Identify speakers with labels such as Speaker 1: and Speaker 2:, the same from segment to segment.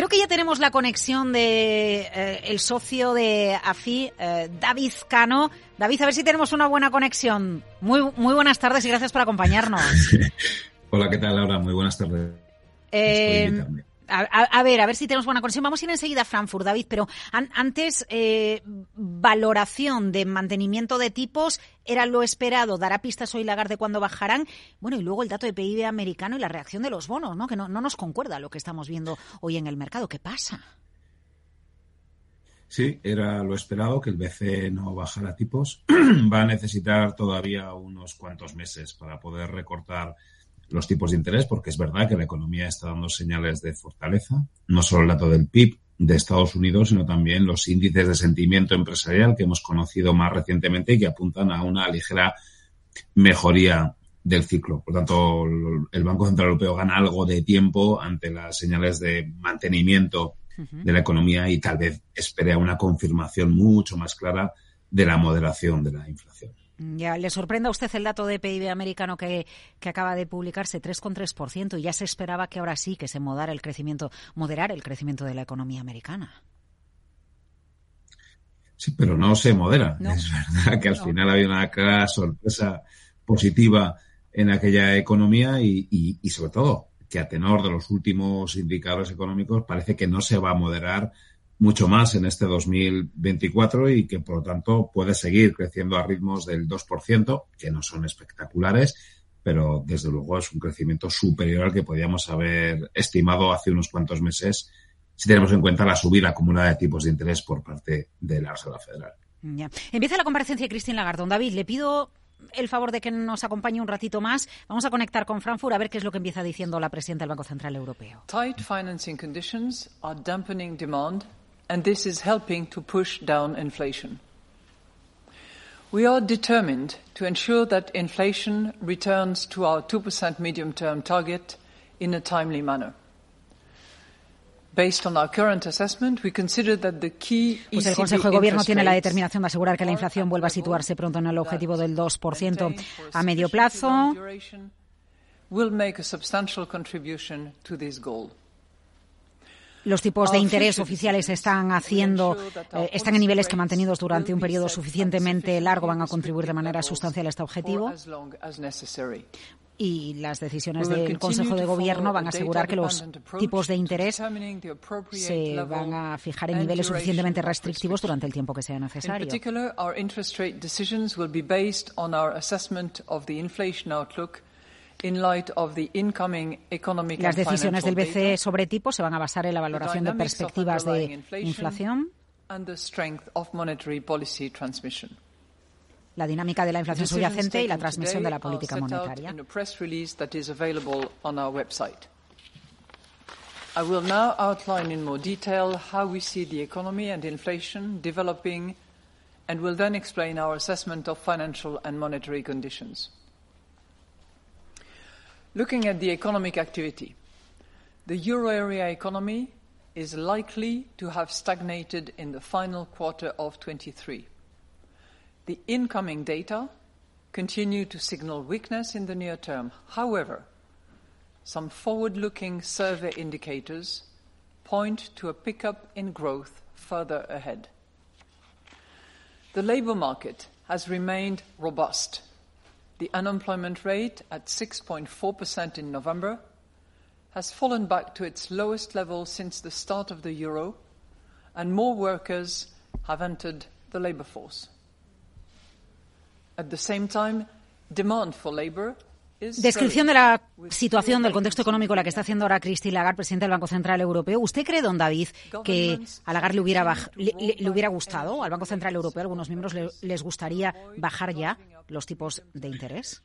Speaker 1: creo que ya tenemos la conexión de eh, el socio de AFI, eh, David Cano. David, a ver si tenemos una buena conexión. Muy, muy buenas tardes y gracias por acompañarnos.
Speaker 2: Hola, ¿qué tal, Laura? Muy buenas tardes.
Speaker 1: Eh, a, ver, a ver si tenemos buena conexión. Vamos a ir enseguida a Frankfurt, David, pero antes, eh, valoración de mantenimiento de tipos, era lo esperado, dará pistas hoy Lagarde cuando bajarán. Bueno, y luego el dato de PIB americano y la reacción de los bonos, ¿no? Que no, no nos concuerda lo que estamos viendo hoy en el mercado. ¿Qué pasa?
Speaker 2: Sí, era lo esperado que el BCE no bajara tipos. Va a necesitar todavía unos cuantos meses para poder recortar los tipos de interés, porque es verdad que la economía está dando señales de fortaleza, no solo el dato del PIB de Estados Unidos, sino también los índices de sentimiento empresarial que hemos conocido más recientemente y que apuntan a una ligera mejoría del ciclo. Por tanto, el Banco Central Europeo gana algo de tiempo ante las señales de mantenimiento de la economía y tal vez espere a una confirmación mucho más clara de la moderación de la inflación.
Speaker 1: Ya, ¿Le sorprende a usted el dato de PIB americano que, acaba de publicarse, 3,3%, y ya se esperaba que ahora sí que se moderara el crecimiento, moderar el crecimiento de la economía americana?
Speaker 2: Sí, pero no se modera. Es verdad que al final había una clara sorpresa positiva en aquella economía y, y sobre todo que a tenor de los últimos indicadores económicos parece que no se va a moderar mucho más en este 2024 y que, por lo tanto, puede seguir creciendo a ritmos del 2%, que no son espectaculares, pero desde luego es un crecimiento superior al que podíamos haber estimado hace unos cuantos meses si tenemos en cuenta la subida acumulada de tipos de interés por parte de la Reserva Federal.
Speaker 1: Ya. Empieza la comparecencia de Cristín Lagardón. David, le pido el favor de que nos acompañe un ratito más. Vamos a conectar con Frankfurt a ver qué es lo que empieza diciendo la presidenta del Banco Central Europeo.
Speaker 3: Tight financing conditions are dampening demand and this is helping to push down inflation. We are determined to ensure that inflation returns to our 2% medium-term target in a timely manner. Based on our current assessment, we consider that the key
Speaker 1: pues el Consejo de Gobierno tiene la determinación de asegurar que la inflación vuelva a situarse pronto en el objetivo del 2% a medio plazo.
Speaker 3: Will make a substantial contribution to this goal.
Speaker 1: Los tipos de interés oficiales están haciendo, eh, están en niveles que mantenidos durante un periodo suficientemente largo van a contribuir de manera sustancial a este objetivo. Y las decisiones del Consejo de Gobierno van a asegurar que los tipos de interés se van a fijar en niveles suficientemente restrictivos durante el tiempo que sea necesario. Las decisiones del BCE sobre tipos se van a basar en la valoración de perspectivas de inflación, la dinámica de la inflación subyacente y la transmisión de la política monetaria.
Speaker 3: I will now outline in more detail how we see the economy and inflation developing and will then explain our assessment of financial and monetary conditions. Looking at the economic activity, the euro area economy is likely to have stagnated in the final quarter of 23. The incoming data continue to signal weakness in the near term. However, some forward-looking survey indicators point to a pickup in growth further ahead. The labour market has remained robust the unemployment rate at 6.4% in November has fallen back to its lowest level since the start of the euro, and more workers have entered the labour force. At the same time, demand for labour
Speaker 1: Descripción de la situación del contexto económico la que está haciendo ahora Christine Lagarde, presidente del Banco Central Europeo. ¿Usted cree, don David, que a Lagarde le hubiera, le, hubiera gustado, al Banco Central Europeo, a algunos miembros les gustaría bajar ya los tipos de interés?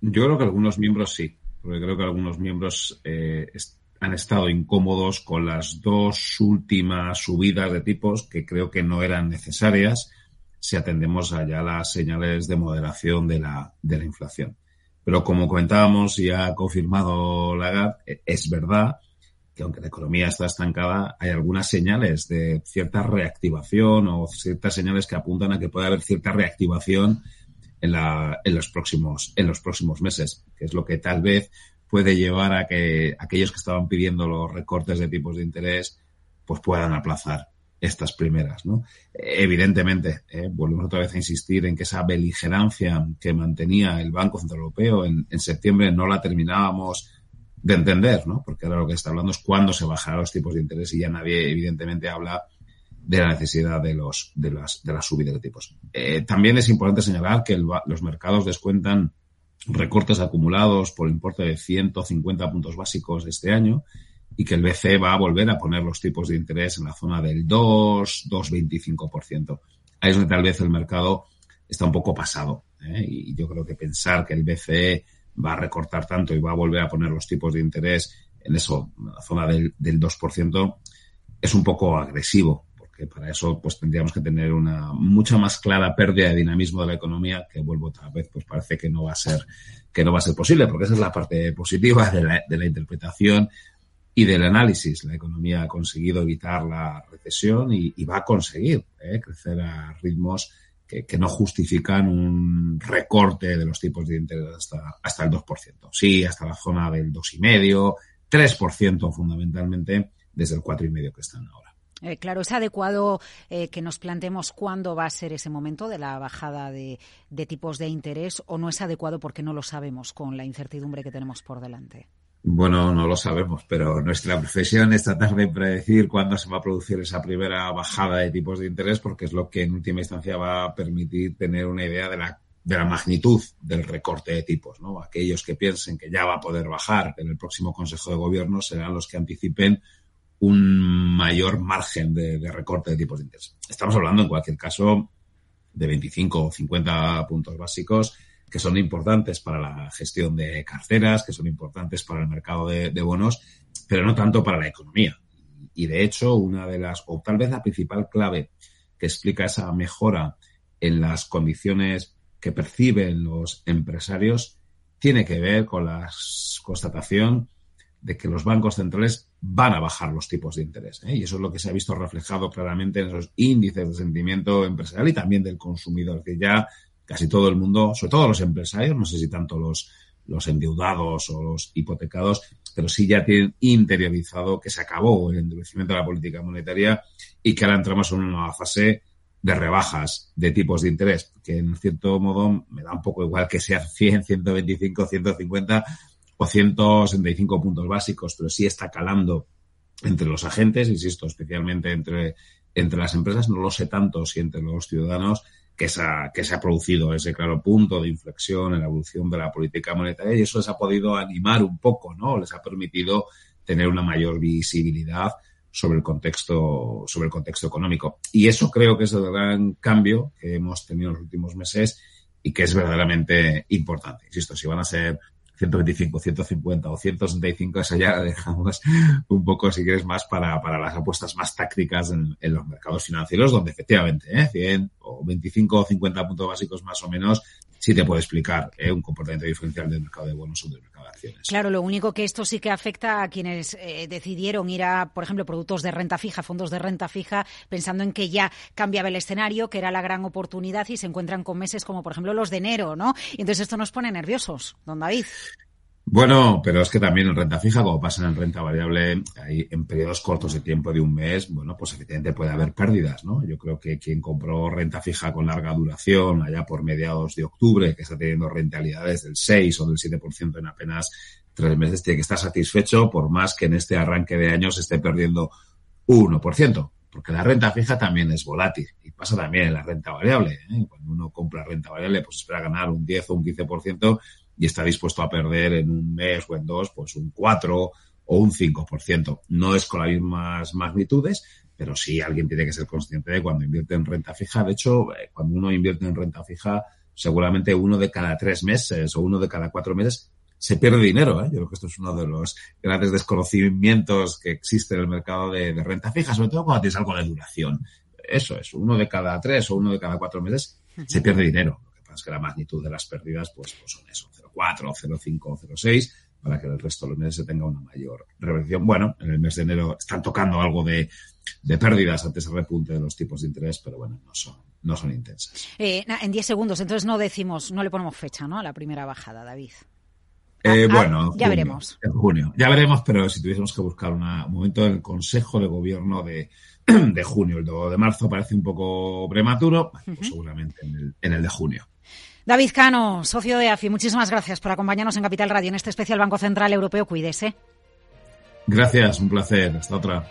Speaker 2: Yo creo que algunos miembros sí, porque creo que algunos miembros eh, han estado incómodos con las dos últimas subidas de tipos que creo que no eran necesarias si atendemos allá las señales de moderación de la inflación. Pero como comentábamos y ha confirmado Lagarde, e, es verdad que aunque la economía está estancada, hay algunas señales de cierta reactivación o ciertas señales que apuntan a que puede haber cierta reactivación en, la, en, los, próximos, en los próximos meses, que es lo que tal vez puede llevar a que aquellos que estaban pidiendo los recortes de tipos de interés pues puedan aplazar estas primeras, ¿no? Evidentemente, ¿eh? volvemos otra vez a insistir en que esa beligerancia que mantenía el Banco Central Europeo en, en, septiembre no la terminábamos de entender, ¿no? Porque ahora lo que está hablando es cuándo se bajarán los tipos de interés y ya nadie, evidentemente, habla de la necesidad de los de las de la subida de tipos. Eh, también es importante señalar que los mercados descuentan recortes acumulados por importe de 150 puntos básicos este año y que el BCE va a volver a poner los tipos de interés en la zona del 2, 2,25%. Ahí es donde tal vez el mercado está un poco pasado. ¿eh? Y yo creo que pensar que el BCE va a recortar tanto y va a volver a poner los tipos de interés en eso, en la zona del, del 2%, es un poco agresivo, porque para eso pues tendríamos que tener una mucha más clara pérdida de dinamismo de la economía, que vuelvo otra vez, pues parece que no va a ser, que no va a ser posible, porque esa es la parte positiva de la, de la interpretación y del análisis. La economía ha conseguido evitar la recesión y, va a conseguir ¿eh? crecer a ritmos que, no justifican un recorte de los tipos de interés hasta, hasta el 2%. Sí, hasta la zona del 2,5%, 3% fundamentalmente, desde el 4,5% que están ahora.
Speaker 1: Eh, claro, es adecuado eh, que nos planteemos cuándo va a ser ese momento de la bajada de tipos de interés o no es adecuado porque no lo sabemos con la incertidumbre que tenemos por delante.
Speaker 2: Bueno, no lo sabemos, pero nuestra profesión es tratar de predecir cuándo se va a producir esa primera bajada de tipos de interés, porque es lo que en última instancia va a permitir tener una idea de la, de la magnitud del recorte de tipos. ¿no? Aquellos que piensen que ya va a poder bajar en el próximo Consejo de Gobierno serán los que anticipen un mayor margen de, de recorte de tipos de interés. Estamos hablando, en cualquier caso, de 25 o 50 puntos básicos que son importantes para la gestión de carteras, que son importantes para el mercado de, bonos, pero no tanto para la economía. Y de hecho, una de las, o tal vez la principal clave que explica esa mejora en las condiciones que perciben los empresarios tiene que ver con la constatación de que los bancos centrales van a bajar los tipos de interés. ¿eh? Y eso es lo que se ha visto reflejado claramente en esos índices de sentimiento empresarial y también del consumidor, que ya casi todo el mundo, sobre todo los empresarios, no sé si tanto los, los endeudados o los hipotecados, pero sí ya tienen interiorizado que se acabó el endurecimiento de la política monetaria y que ahora entramos en una nueva fase de rebajas de tipos de interés, que en cierto modo me da un poco igual que sean 100, 125, 150 o 165 puntos básicos, pero sí está calando entre los agentes, insisto, especialmente entre, entre las empresas, no lo sé tanto si entre los ciudadanos, que se, ha, que se ha producido ese claro punto de inflexión en la evolución de la política monetaria y eso les ha podido animar un poco, ¿no? Les ha permitido tener una mayor visibilidad sobre el contexto, sobre el contexto económico. Y eso creo que es el gran cambio que hemos tenido en los últimos meses y que es verdaderamente importante. Insisto, si van a ser 125, 150 o 165, eso ya dejamos un poco, si quieres, más para, para las apuestas más tácticas en, en los mercados financieros, donde efectivamente ¿eh? 100 o 25 o 50 puntos básicos más o menos sí te puede explicar ¿eh? un comportamiento diferencial del mercado de bonos o del mercado de acciones.
Speaker 1: Claro, lo único que esto sí que afecta a quienes eh, decidieron ir a, por ejemplo, productos de renta fija, fondos de renta fija, pensando en que ya cambiaba el escenario, que era la gran oportunidad y se encuentran con meses como, por ejemplo, los de enero, ¿no? Y entonces esto nos pone nerviosos, don David.
Speaker 2: Bueno, pero es que también en renta fija, como pasa en renta variable, hay en periodos cortos de tiempo de un mes, bueno, pues efectivamente puede haber pérdidas, ¿no? Yo creo que quien compró renta fija con larga duración, allá por mediados de octubre, que está teniendo rentabilidades del 6 o del 7% en apenas tres meses, tiene que estar satisfecho, por más que en este arranque de año se esté perdiendo 1%, porque la renta fija también es volátil y pasa también en la renta variable. ¿eh? Cuando uno compra renta variable, pues espera ganar un 10 o un 15% y está dispuesto a perder en un mes o en dos, pues un 4 o un 5%. No es con las mismas magnitudes, pero sí alguien tiene que ser consciente de cuando invierte en renta fija. De hecho, eh, cuando uno invierte en renta fija, seguramente uno de cada tres meses o uno de cada cuatro meses se pierde dinero. ¿eh? Yo creo que esto es uno de los grandes desconocimientos que existe en el mercado de, de, renta fija, sobre todo cuando tienes algo de duración. Eso es, uno de cada tres o uno de cada cuatro meses se pierde dinero. Lo que pasa es que la magnitud de las pérdidas pues, pues son eso, 0,4, 0,5 o 0,6 para que el resto de los meses se tenga una mayor reversión. Bueno, en el mes de enero están tocando algo de, de pérdidas ante ese repunte de los tipos de interés, pero bueno, no son, no son intensas.
Speaker 1: Eh, en 10 segundos, entonces no decimos, no le ponemos fecha, ¿no? A la primera bajada, David.
Speaker 2: Eh, ah, bueno,
Speaker 1: ya veremos.
Speaker 2: En junio. Ya veremos, pero si tuviésemos que buscar un momento del Consejo de Gobierno de, de junio, el de marzo parece un poco prematuro, pues seguramente en el, en el de junio.
Speaker 1: David Cano, socio de AFI, muchísimas gracias por acompañarnos en Capital Radio en este especial Banco Central Europeo. Cuídese.
Speaker 2: Gracias, un placer. Hasta otra.